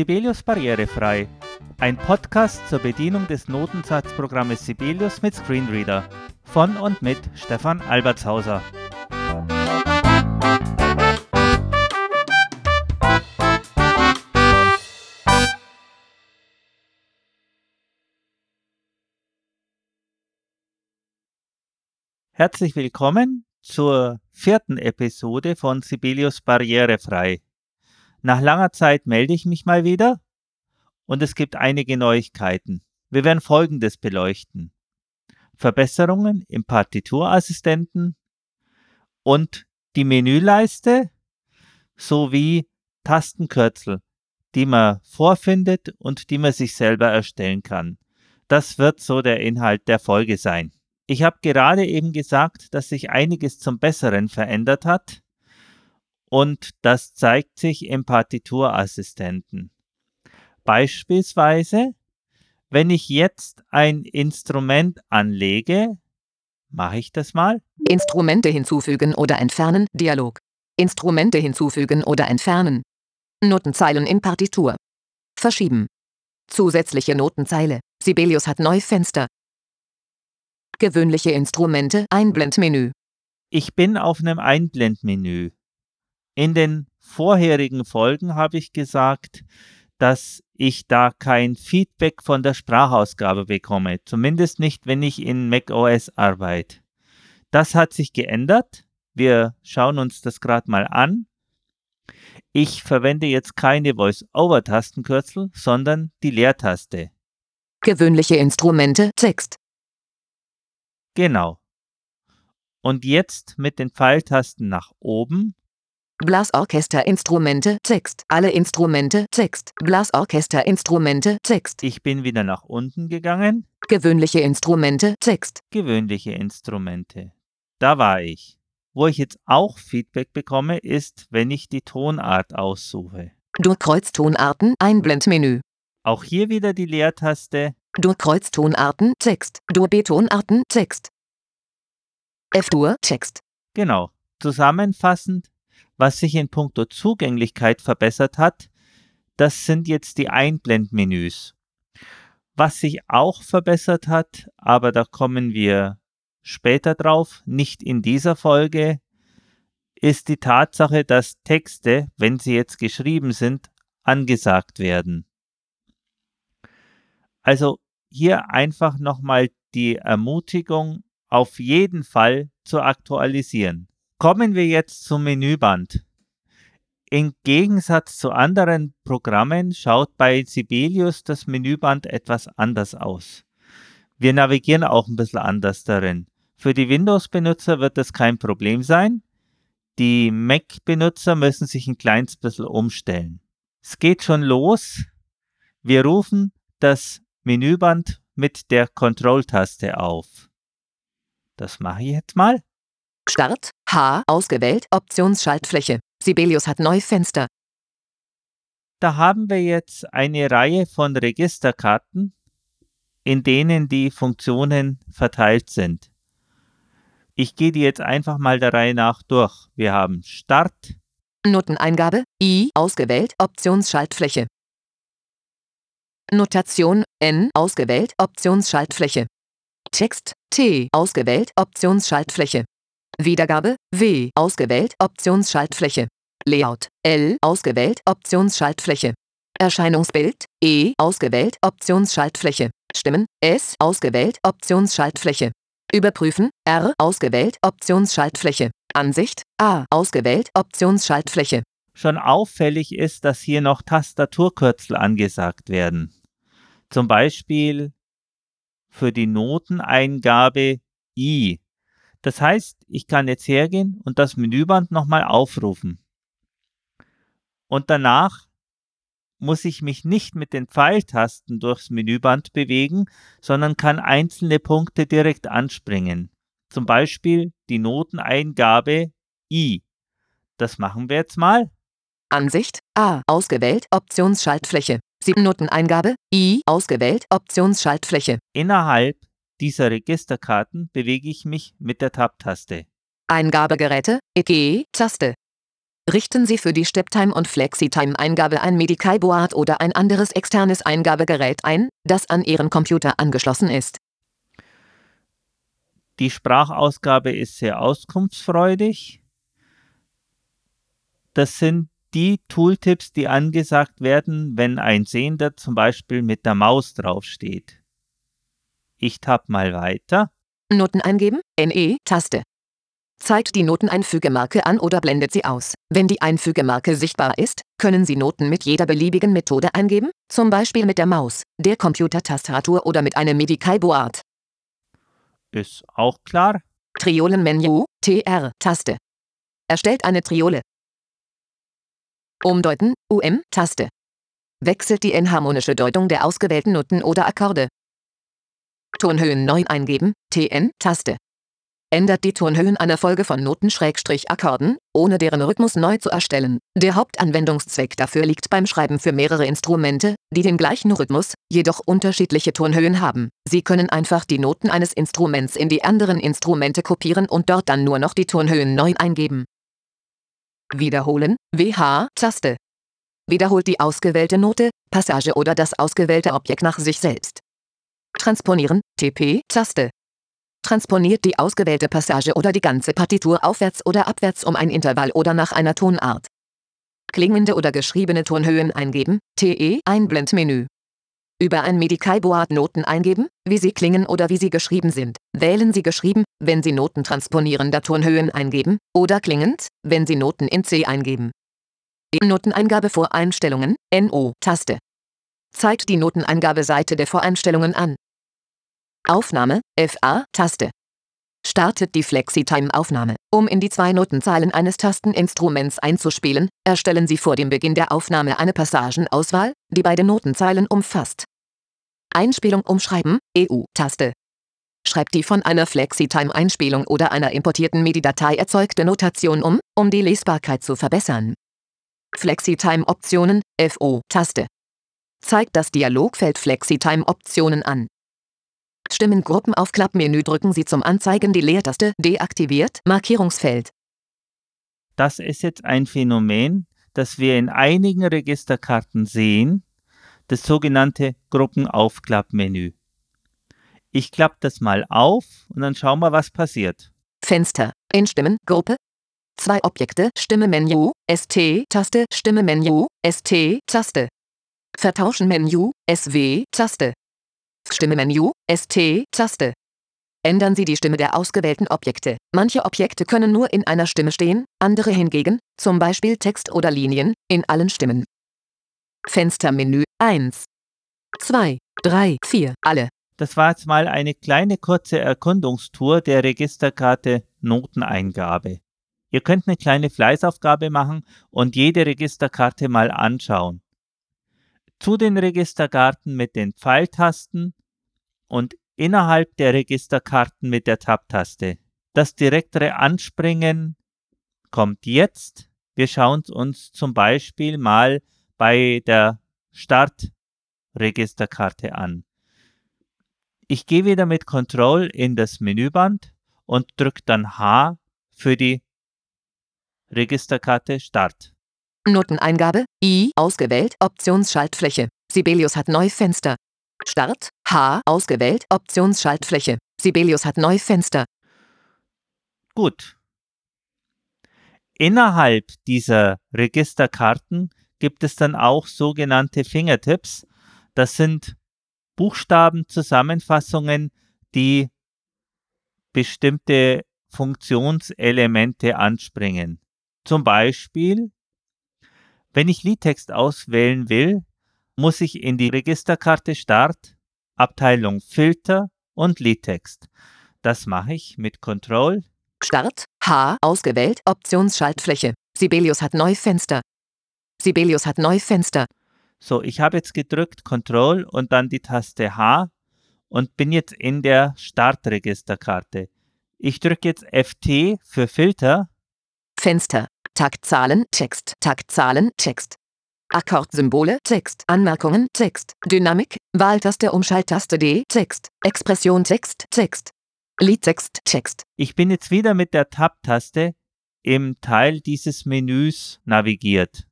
Sibelius Barrierefrei, ein Podcast zur Bedienung des Notensatzprogrammes Sibelius mit Screenreader von und mit Stefan Albertshauser. Herzlich willkommen zur vierten Episode von Sibelius Barrierefrei. Nach langer Zeit melde ich mich mal wieder und es gibt einige Neuigkeiten. Wir werden Folgendes beleuchten. Verbesserungen im Partiturassistenten und die Menüleiste sowie Tastenkürzel, die man vorfindet und die man sich selber erstellen kann. Das wird so der Inhalt der Folge sein. Ich habe gerade eben gesagt, dass sich einiges zum Besseren verändert hat und das zeigt sich im Partiturassistenten. Beispielsweise, wenn ich jetzt ein Instrument anlege, mache ich das mal. Instrumente hinzufügen oder entfernen, Dialog. Instrumente hinzufügen oder entfernen. Notenzeilen in Partitur. Verschieben. Zusätzliche Notenzeile. Sibelius hat Neufenster. Gewöhnliche Instrumente, Einblendmenü. Ich bin auf einem Einblendmenü. In den vorherigen Folgen habe ich gesagt, dass ich da kein Feedback von der Sprachausgabe bekomme, zumindest nicht, wenn ich in macOS arbeite. Das hat sich geändert. Wir schauen uns das gerade mal an. Ich verwende jetzt keine Voice-Over-Tastenkürzel, sondern die Leertaste. Gewöhnliche Instrumente, Text. Genau. Und jetzt mit den Pfeiltasten nach oben Blasorchesterinstrumente, Text. Alle Instrumente, Text. Blasorchesterinstrumente, Text. Ich bin wieder nach unten gegangen. Gewöhnliche Instrumente, Text. Gewöhnliche Instrumente. Da war ich. Wo ich jetzt auch Feedback bekomme, ist, wenn ich die Tonart aussuche. Durchkreuztonarten, Einblendmenü. Auch hier wieder die Leertaste. Durchkreuztonarten, Text. Dur-B-Tonarten, Text. F-Dur, Text. Genau. Zusammenfassend, was sich in puncto Zugänglichkeit verbessert hat, das sind jetzt die Einblendmenüs. Was sich auch verbessert hat, aber da kommen wir später drauf, nicht in dieser Folge, ist die Tatsache, dass Texte, wenn sie jetzt geschrieben sind, angesagt werden. Also hier einfach nochmal die Ermutigung, auf jeden Fall zu aktualisieren. Kommen wir jetzt zum Menüband. Im Gegensatz zu anderen Programmen schaut bei Sibelius das Menüband etwas anders aus. Wir navigieren auch ein bisschen anders darin. Für die Windows-Benutzer wird das kein Problem sein. Die Mac-Benutzer müssen sich ein kleines bisschen umstellen. Es geht schon los. Wir rufen das Menüband mit der Control-Taste auf. Das mache ich jetzt mal. Start, H, ausgewählt, Optionsschaltfläche. Sibelius hat Neufenster. Da haben wir jetzt eine Reihe von Registerkarten, in denen die Funktionen verteilt sind. Ich gehe die jetzt einfach mal der Reihe nach durch. Wir haben Start, Noteneingabe, I, ausgewählt, Optionsschaltfläche. Notation, N, ausgewählt, Optionsschaltfläche. Text, T, ausgewählt, Optionsschaltfläche. Wiedergabe, W, ausgewählt, Optionsschaltfläche. Layout, L, ausgewählt, Optionsschaltfläche. Erscheinungsbild, E, ausgewählt, Optionsschaltfläche. Stimmen, S, ausgewählt, Optionsschaltfläche. Überprüfen, R, ausgewählt, Optionsschaltfläche. Ansicht, A, ausgewählt, Optionsschaltfläche. Schon auffällig ist, dass hier noch Tastaturkürzel angesagt werden. Zum Beispiel für die Noteneingabe I das heißt, ich kann jetzt hergehen und das Menüband nochmal aufrufen. Und danach muss ich mich nicht mit den Pfeiltasten durchs Menüband bewegen, sondern kann einzelne Punkte direkt anspringen. Zum Beispiel die Noteneingabe I. Das machen wir jetzt mal. Ansicht A ausgewählt Optionsschaltfläche. 7 Noteneingabe I ausgewählt Optionsschaltfläche. Innerhalb dieser Registerkarten bewege ich mich mit der Tab-Taste. Eingabegeräte, EG, Taste. Richten Sie für die Steptime- und Flexitime-Eingabe ein Medical-Board oder ein anderes externes Eingabegerät ein, das an Ihren Computer angeschlossen ist. Die Sprachausgabe ist sehr auskunftsfreudig. Das sind die Tooltips, die angesagt werden, wenn ein Sehender zum Beispiel mit der Maus draufsteht. Ich tapp mal weiter. Noten eingeben, NE-Taste. Zeigt die Noteneinfügemarke an oder blendet sie aus. Wenn die Einfügemarke sichtbar ist, können Sie Noten mit jeder beliebigen Methode eingeben, zum Beispiel mit der Maus, der Computertastatur oder mit einem MIDI-Keyboard. Ist auch klar. Triolenmenü, TR-Taste. Erstellt eine Triole. Umdeuten, UM-Taste. Wechselt die enharmonische Deutung der ausgewählten Noten oder Akkorde. Tonhöhen neu eingeben, TN-Taste. Ändert die Tonhöhen einer Folge von Noten-Akkorden, ohne deren Rhythmus neu zu erstellen. Der Hauptanwendungszweck dafür liegt beim Schreiben für mehrere Instrumente, die den gleichen Rhythmus, jedoch unterschiedliche Tonhöhen haben. Sie können einfach die Noten eines Instruments in die anderen Instrumente kopieren und dort dann nur noch die Tonhöhen neu eingeben. Wiederholen, WH-Taste. Wiederholt die ausgewählte Note, Passage oder das ausgewählte Objekt nach sich selbst. Transponieren, TP-Taste. Transponiert die ausgewählte Passage oder die ganze Partitur aufwärts oder abwärts um ein Intervall oder nach einer Tonart. Klingende oder geschriebene Tonhöhen eingeben, TE Einblendmenü. Über ein Medical-Board Noten eingeben, wie sie klingen oder wie sie geschrieben sind. Wählen Sie geschrieben, wenn Sie Noten transponierender Tonhöhen eingeben, oder klingend, wenn Sie Noten in C eingeben. Noteneingabe Voreinstellungen, NO-Taste. Zeigt die Noteneingabeseite der Voreinstellungen an. Aufnahme, FA-Taste. Startet die FlexiTime-Aufnahme. Um in die zwei Notenzeilen eines Tasteninstruments einzuspielen, erstellen Sie vor dem Beginn der Aufnahme eine Passagenauswahl, die beide Notenzeilen umfasst. Einspielung umschreiben, EU-Taste. Schreibt die von einer FlexiTime-Einspielung oder einer importierten MIDI-Datei erzeugte Notation um, um die Lesbarkeit zu verbessern. FlexiTime-Optionen, FO-Taste. Zeigt das Dialogfeld FlexiTime-Optionen an. Stimmengruppenaufklappmenü drücken Sie zum Anzeigen die Leertaste deaktiviert Markierungsfeld. Das ist jetzt ein Phänomen, das wir in einigen Registerkarten sehen, das sogenannte Gruppenaufklappmenü. Ich klappe das mal auf und dann schauen wir, was passiert. Fenster in Stimmengruppe. Zwei Objekte Stimme-Menü, ST-Taste, Stimme-Menü, ST-Taste. Vertauschen-Menü, SW-Taste. Stimme-Menü, ST-Taste. Ändern Sie die Stimme der ausgewählten Objekte. Manche Objekte können nur in einer Stimme stehen, andere hingegen, zum Beispiel Text oder Linien, in allen Stimmen. Fenstermenü 1, 2, 3, 4, alle. Das war jetzt mal eine kleine kurze Erkundungstour der Registerkarte Noteneingabe. Ihr könnt eine kleine Fleißaufgabe machen und jede Registerkarte mal anschauen. Zu den Registerkarten mit den Pfeiltasten und innerhalb der Registerkarten mit der Tab-Taste. Das direktere Anspringen kommt jetzt. Wir schauen uns zum Beispiel mal bei der Start-Registerkarte an. Ich gehe wieder mit Control in das Menüband und drücke dann H für die Registerkarte Start. Noteneingabe, I, ausgewählt, Optionsschaltfläche. Sibelius hat Neufenster. Start, H, ausgewählt, Optionsschaltfläche. Sibelius hat Neufenster. Gut. Innerhalb dieser Registerkarten gibt es dann auch sogenannte Fingertips. Das sind Buchstabenzusammenfassungen, die bestimmte Funktionselemente anspringen. Zum Beispiel, wenn ich Liedtext auswählen will, muss ich in die Registerkarte Start, Abteilung Filter und Liedtext. Das mache ich mit Control. Start, H, ausgewählt, Optionsschaltfläche. Sibelius hat Neufenster. Sibelius hat Neufenster. So, ich habe jetzt gedrückt Control und dann die Taste H und bin jetzt in der Startregisterkarte. Ich drücke jetzt FT für Filter. Fenster, Taktzahlen, Text, Taktzahlen, Text. Akkordsymbole, Text, Anmerkungen, Text, Dynamik, Wahltaste, Umschalttaste D, Text, Expression, Text, Text. Liedtext, Text. Ich bin jetzt wieder mit der Tab-Taste im Teil dieses Menüs navigiert.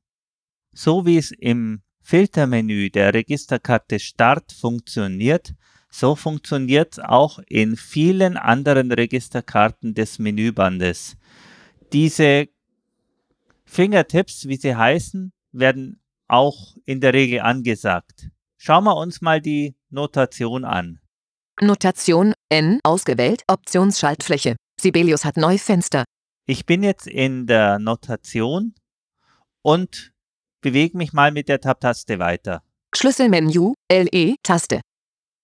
So wie es im Filtermenü der Registerkarte Start funktioniert, so funktioniert es auch in vielen anderen Registerkarten des Menübandes. Diese Fingertips, wie sie heißen, werden auch in der Regel angesagt. Schauen wir uns mal die Notation an. Notation N ausgewählt Optionsschaltfläche. Sibelius hat Neufenster. Ich bin jetzt in der Notation und bewege mich mal mit der Tab-Taste weiter. Schlüsselmenü LE Taste.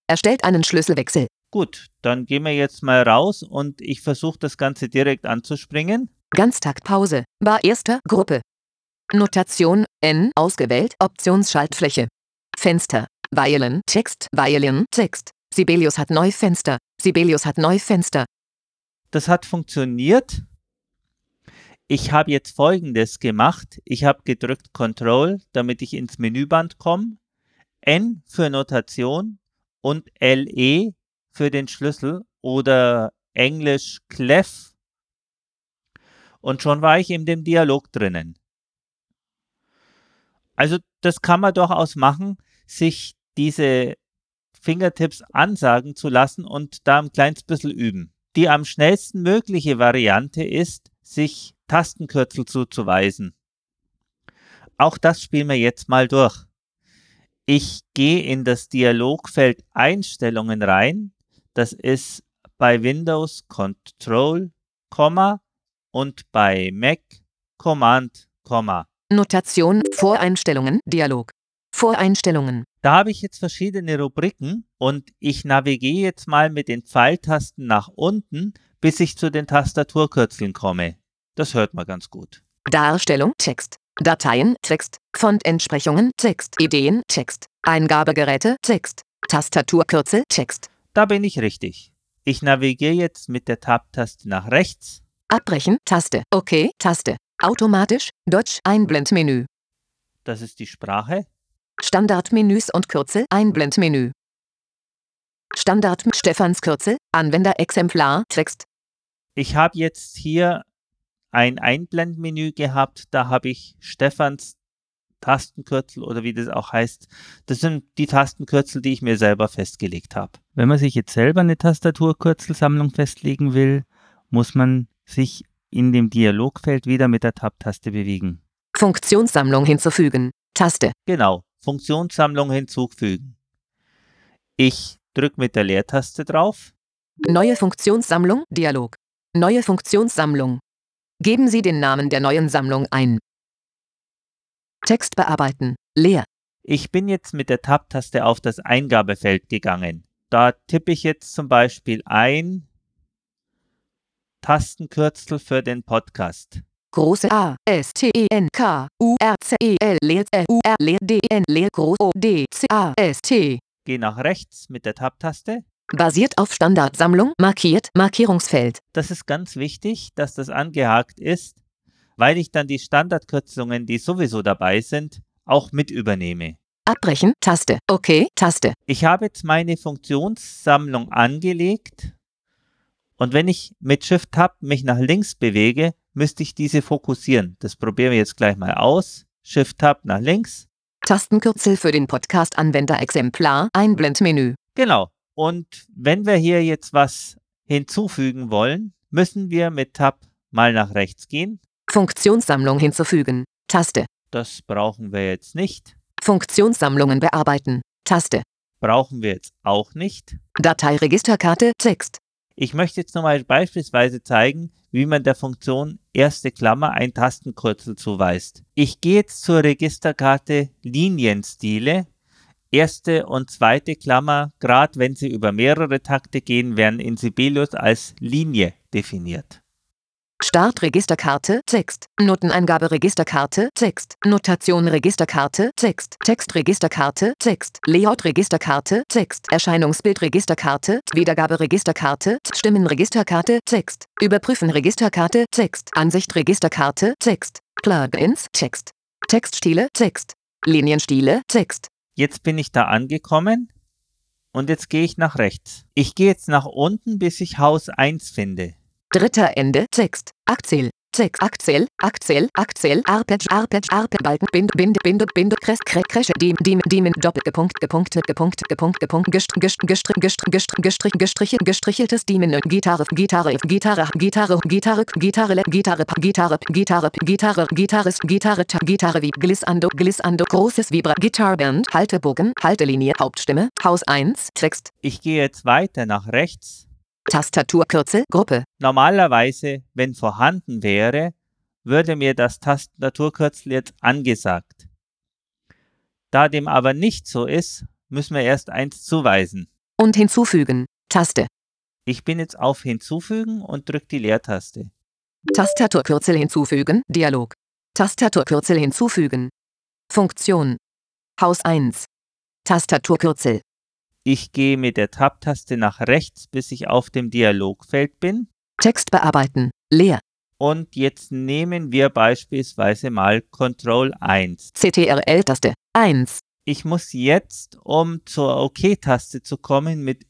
Erstellt einen Schlüsselwechsel. Gut, dann gehen wir jetzt mal raus und ich versuche das Ganze direkt anzuspringen. Ganztaktpause. Bar erster Gruppe. Notation N ausgewählt Optionsschaltfläche. Fenster. Weilen Text. Weilen Text. Sibelius hat Neufenster. Sibelius hat Neufenster. Das hat funktioniert. Ich habe jetzt folgendes gemacht. Ich habe gedrückt Control, damit ich ins Menüband komme. N für Notation und LE für den Schlüssel oder Englisch Clef. Und schon war ich in dem Dialog drinnen. Also das kann man durchaus machen, sich diese Fingertips ansagen zu lassen und da ein kleines bisschen üben. Die am schnellsten mögliche Variante ist, sich Tastenkürzel zuzuweisen. Auch das spielen wir jetzt mal durch. Ich gehe in das Dialogfeld Einstellungen rein. Das ist bei Windows Control, und bei Mac Command, Notation, Voreinstellungen, Dialog. Voreinstellungen. Da habe ich jetzt verschiedene Rubriken und ich navigiere jetzt mal mit den Pfeiltasten nach unten, bis ich zu den Tastaturkürzeln komme. Das hört man ganz gut. Darstellung, Text. Dateien, Text. Fontentsprechungen, Text. Ideen, Text. Eingabegeräte, Text. Tastaturkürzel, Text. Da bin ich richtig. Ich navigiere jetzt mit der Tab-Taste nach rechts. Abbrechen, Taste. OK, Taste. Automatisch, Deutsch, Einblendmenü. Das ist die Sprache. Standardmenüs und Kürzel, Einblendmenü. Standard Stefans Kürzel, Anwenderexemplar, Text. Ich habe jetzt hier ein Einblendmenü gehabt, da habe ich Stefans Tastenkürzel oder wie das auch heißt. Das sind die Tastenkürzel, die ich mir selber festgelegt habe. Wenn man sich jetzt selber eine Tastaturkürzelsammlung festlegen will, muss man sich in dem Dialogfeld wieder mit der Tab-Taste bewegen. Funktionssammlung hinzufügen. Taste. Genau, Funktionssammlung hinzufügen. Ich drücke mit der Leertaste drauf. Neue Funktionssammlung, Dialog. Neue Funktionssammlung. Geben Sie den Namen der neuen Sammlung ein. Text bearbeiten. Leer. Ich bin jetzt mit der Tab-Taste auf das Eingabefeld gegangen. Da tippe ich jetzt zum Beispiel ein Tastenkürzel für den Podcast. Große A, S, T, E, N, K, U, R, C, E, L, E, U, R, Leer, D, N, Leer, Groß, O, D, C, A, S, T. Geh nach rechts mit der Tab-Taste. Basiert auf Standardsammlung, markiert, Markierungsfeld. Das ist ganz wichtig, dass das angehakt ist, weil ich dann die Standardkürzungen, die sowieso dabei sind, auch mit übernehme. Abbrechen, Taste. OK, Taste. Ich habe jetzt meine Funktionssammlung angelegt und wenn ich mit Shift Tab mich nach links bewege, müsste ich diese fokussieren. Das probieren wir jetzt gleich mal aus. Shift Tab nach links. Tastenkürzel für den Podcast-Anwender Exemplar, Einblendmenü. Genau. Und wenn wir hier jetzt was hinzufügen wollen, müssen wir mit Tab mal nach rechts gehen. Funktionssammlung hinzufügen. Taste. Das brauchen wir jetzt nicht. Funktionssammlungen bearbeiten. Taste. Brauchen wir jetzt auch nicht. Dateiregisterkarte Text. Ich möchte jetzt nochmal beispielsweise zeigen, wie man der Funktion erste Klammer ein Tastenkürzel zuweist. Ich gehe jetzt zur Registerkarte Linienstile Erste und zweite Klammer, gerade wenn sie über mehrere Takte gehen, werden in Sibelius als Linie definiert. Start Registerkarte, Text, Noteneingabe Registerkarte, Text, Notation Registerkarte, Text, Text Registerkarte, Text, Layout Registerkarte, Text, Erscheinungsbild Registerkarte, Wiedergabe Registerkarte, Stimmen Registerkarte, Text, Überprüfen Registerkarte, Text, Ansicht Registerkarte, Text, Plugins, Text, Textstile, Text, Linienstile, Text, Jetzt bin ich da angekommen und jetzt gehe ich nach rechts. Ich gehe jetzt nach unten, bis ich Haus 1 finde. Dritter Ende Text. Akzähl. Text, Akzell, Akzell, Akzell, Arpeg, Arpeg, Arpeg, Balken, Bind, Bind, Bind, Bind, Kress, Kresche, Dem, Dem, Dem, Doppelgepunkt, Gepunkt, Gepunkt, Gepunkt, Gepunkt, Gestrich, Gestrich, Gestrich, Gestrich, Gestrich, Gestrich, gestricheltes Demon, Gitarre, Gitarre, Gitarre, Gitarre, Gitarre, Gitarre, Gitarre, Gitarre, Gitarre, Gitarre, Gitarrist, Gitarre, Gitarre wie Glissando, Glissando, großes Vibra, Guitarband, Haltebogen, Haltelinie, Hauptstimme, Haus 1, Text, Ich gehe jetzt weiter nach rechts. Tastaturkürzel, Gruppe, Normalerweise, wenn vorhanden wäre, würde mir das Tastaturkürzel jetzt angesagt. Da dem aber nicht so ist, müssen wir erst eins zuweisen. und hinzufügen, Taste, Ich bin jetzt auf Hinzufügen und drücke die Leertaste. Tastaturkürzel hinzufügen, Dialog, Tastaturkürzel hinzufügen, Funktion, Haus 1, Tastaturkürzel, Ich gehe mit der Tab-Taste nach rechts, bis ich auf dem Dialogfeld bin. Text bearbeiten, leer, Und jetzt nehmen wir beispielsweise mal Ctrl 1. CTRL-Taste, 1, Ich muss jetzt, um zur OK-Taste zu kommen, mit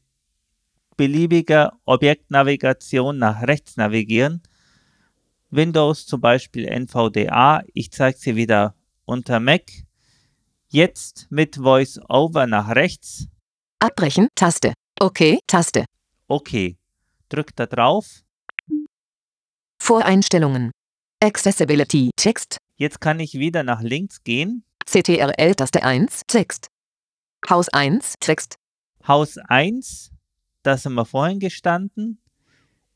beliebiger Objektnavigation nach rechts navigieren. Windows zum Beispiel NVDA. Ich zeige sie wieder unter Mac. Jetzt mit VoiceOver nach rechts. Abbrechen, Taste, OK, Taste, OK. Drückt da drauf. Voreinstellungen, Accessibility, Text, Jetzt kann ich wieder nach links gehen. CTRL-Taste 1, Text, Haus 1, Text, Haus 1, da sind wir vorhin gestanden.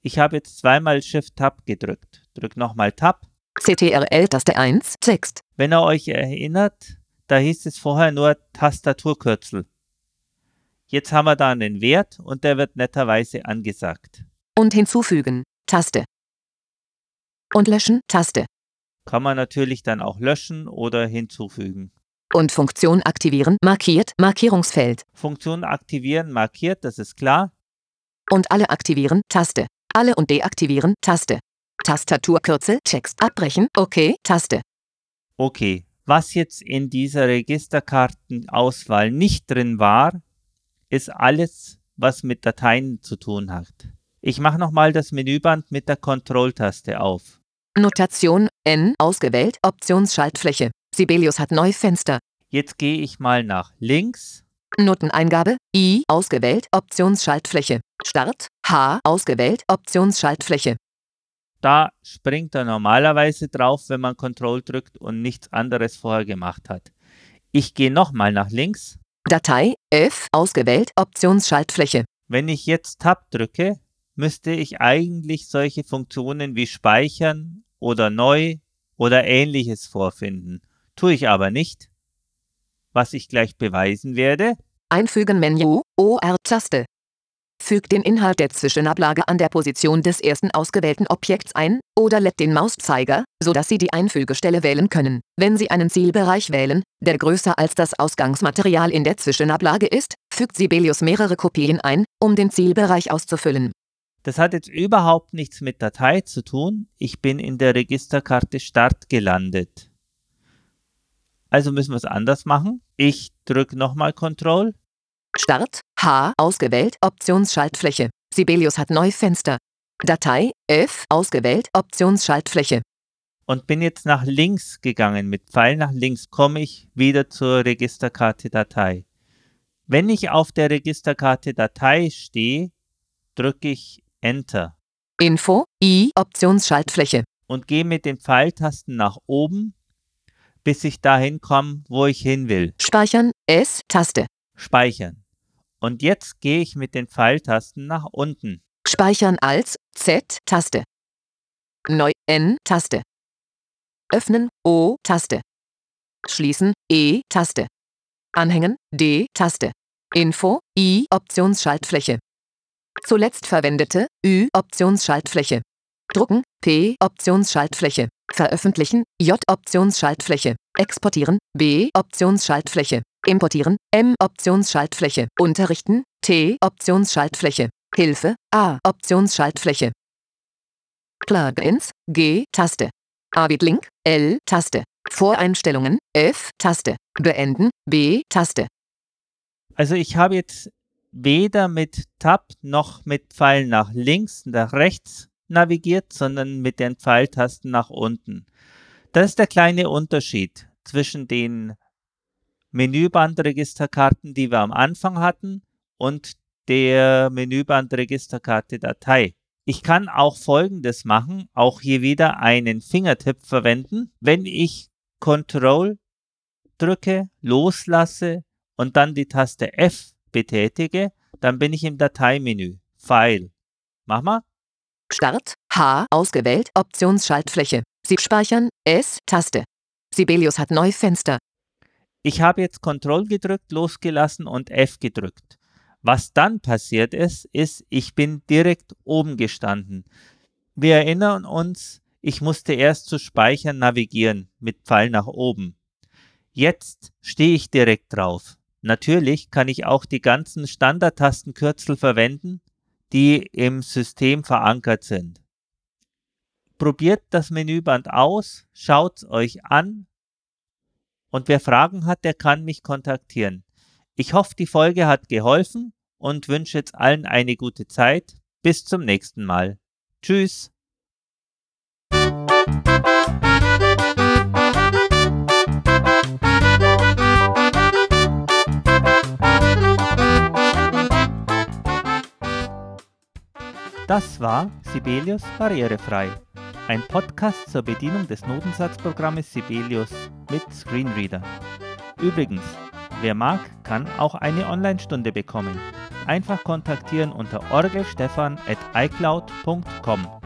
Ich habe jetzt zweimal Shift-Tab gedrückt. Drück nochmal Tab. CTRL-Taste 1, Text, Wenn ihr euch erinnert, da hieß es vorher nur Tastaturkürzel. Jetzt haben wir da einen Wert und der wird netterweise angesagt. und hinzufügen, Taste. Und löschen, Taste. Kann man natürlich dann auch löschen oder hinzufügen. Und Funktion aktivieren, markiert, Markierungsfeld. Funktion aktivieren markiert, das ist klar. Und alle aktivieren, Taste. Alle und deaktivieren, Taste. Tastaturkürzel, Text abbrechen, OK, Taste. Okay, was jetzt in dieser Registerkartenauswahl nicht drin war, ist alles, was mit Dateien zu tun hat. Ich mache nochmal das Menüband mit der Kontrolltaste auf. Notation, N, ausgewählt, Optionsschaltfläche. Sibelius hat Neufenster. Jetzt gehe ich mal nach links. Noteneingabe, I, ausgewählt, Optionsschaltfläche. Start, H, ausgewählt, Optionsschaltfläche. Da springt er normalerweise drauf, wenn man Control drückt und nichts anderes vorher gemacht hat. Ich gehe nochmal nach links. Datei, F, ausgewählt, Optionsschaltfläche. Wenn ich jetzt Tab drücke, müsste ich eigentlich solche Funktionen wie Speichern oder Neu oder ähnliches vorfinden. Tue ich aber nicht. Was ich gleich beweisen werde. Einfügen Menü, OR-Taste. Fügt den Inhalt der Zwischenablage an der Position des ersten ausgewählten Objekts ein, oder lädt den Mauszeiger, sodass Sie die Einfügestelle wählen können. Wenn Sie einen Zielbereich wählen, der größer als das Ausgangsmaterial in der Zwischenablage ist, fügt Sibelius mehrere Kopien ein, um den Zielbereich auszufüllen. Das hat jetzt überhaupt nichts mit Datei zu tun. Ich bin in der Registerkarte Start gelandet. Also müssen wir es anders machen. Ich drücke nochmal Control. Start, H, ausgewählt, Optionsschaltfläche. Sibelius hat Neufenster. Datei, F, ausgewählt, Optionsschaltfläche. und bin jetzt nach links gegangen. Mit Pfeil nach links komme ich wieder zur Registerkarte Datei. Wenn ich auf der Registerkarte Datei stehe, drücke ich Enter Info, I, Optionsschaltfläche. und gehe mit den Pfeiltasten nach oben, bis ich dahin komme, wo ich hin will. Speichern, S, Taste. Speichern. Und jetzt gehe ich mit den Pfeiltasten nach unten. Speichern als Z-Taste. Neu N-Taste. Öffnen O-Taste. Schließen E-Taste. Anhängen D-Taste. Info I-Optionsschaltfläche. Zuletzt verwendete Ü-Optionsschaltfläche. Drucken P-Optionsschaltfläche. Veröffentlichen J-Optionsschaltfläche. Exportieren B-Optionsschaltfläche. Importieren, M, Optionsschaltfläche. Unterrichten, T, Optionsschaltfläche. Hilfe, A, Optionsschaltfläche. Plugins, G, Taste. Avid Link, L, Taste. Voreinstellungen, F, Taste. Beenden, B, Taste. Also ich habe jetzt weder mit Tab noch mit Pfeil nach links, nach rechts navigiert, sondern mit den Pfeiltasten nach unten. Das ist der kleine Unterschied zwischen den Menübandregisterkarten, die wir am Anfang hatten, und der Menübandregisterkarte Datei. Ich kann auch folgendes machen, auch hier wieder einen Fingertipp verwenden. Wenn ich Ctrl drücke, loslasse und dann die Taste F betätige, dann bin ich im Dateimenü. File. Mach mal. Start, H, ausgewählt, Optionsschaltfläche. Sie speichern, S, Taste. Sibelius hat Neufenster. Ich habe jetzt Ctrl gedrückt, losgelassen und F gedrückt. Was dann passiert ist, ist, ich bin direkt oben gestanden. Wir erinnern uns, ich musste erst zu Speichern navigieren mit Pfeil nach oben. Jetzt stehe ich direkt drauf. Natürlich kann ich auch die ganzen Standardtastenkürzel verwenden, die im System verankert sind. Probiert das Menüband aus, schaut es euch an und wer Fragen hat, der kann mich kontaktieren. Ich hoffe, die Folge hat geholfen und wünsche jetzt allen eine gute Zeit. Bis zum nächsten Mal. Tschüss. Das war Sibelius Barrierefrei, ein Podcast zur Bedienung des Notensatzprogrammes Sibelius mit Screenreader. Übrigens, wer mag, kann auch eine Online-Stunde bekommen. Einfach kontaktieren unter orgelstefan.icloud.com.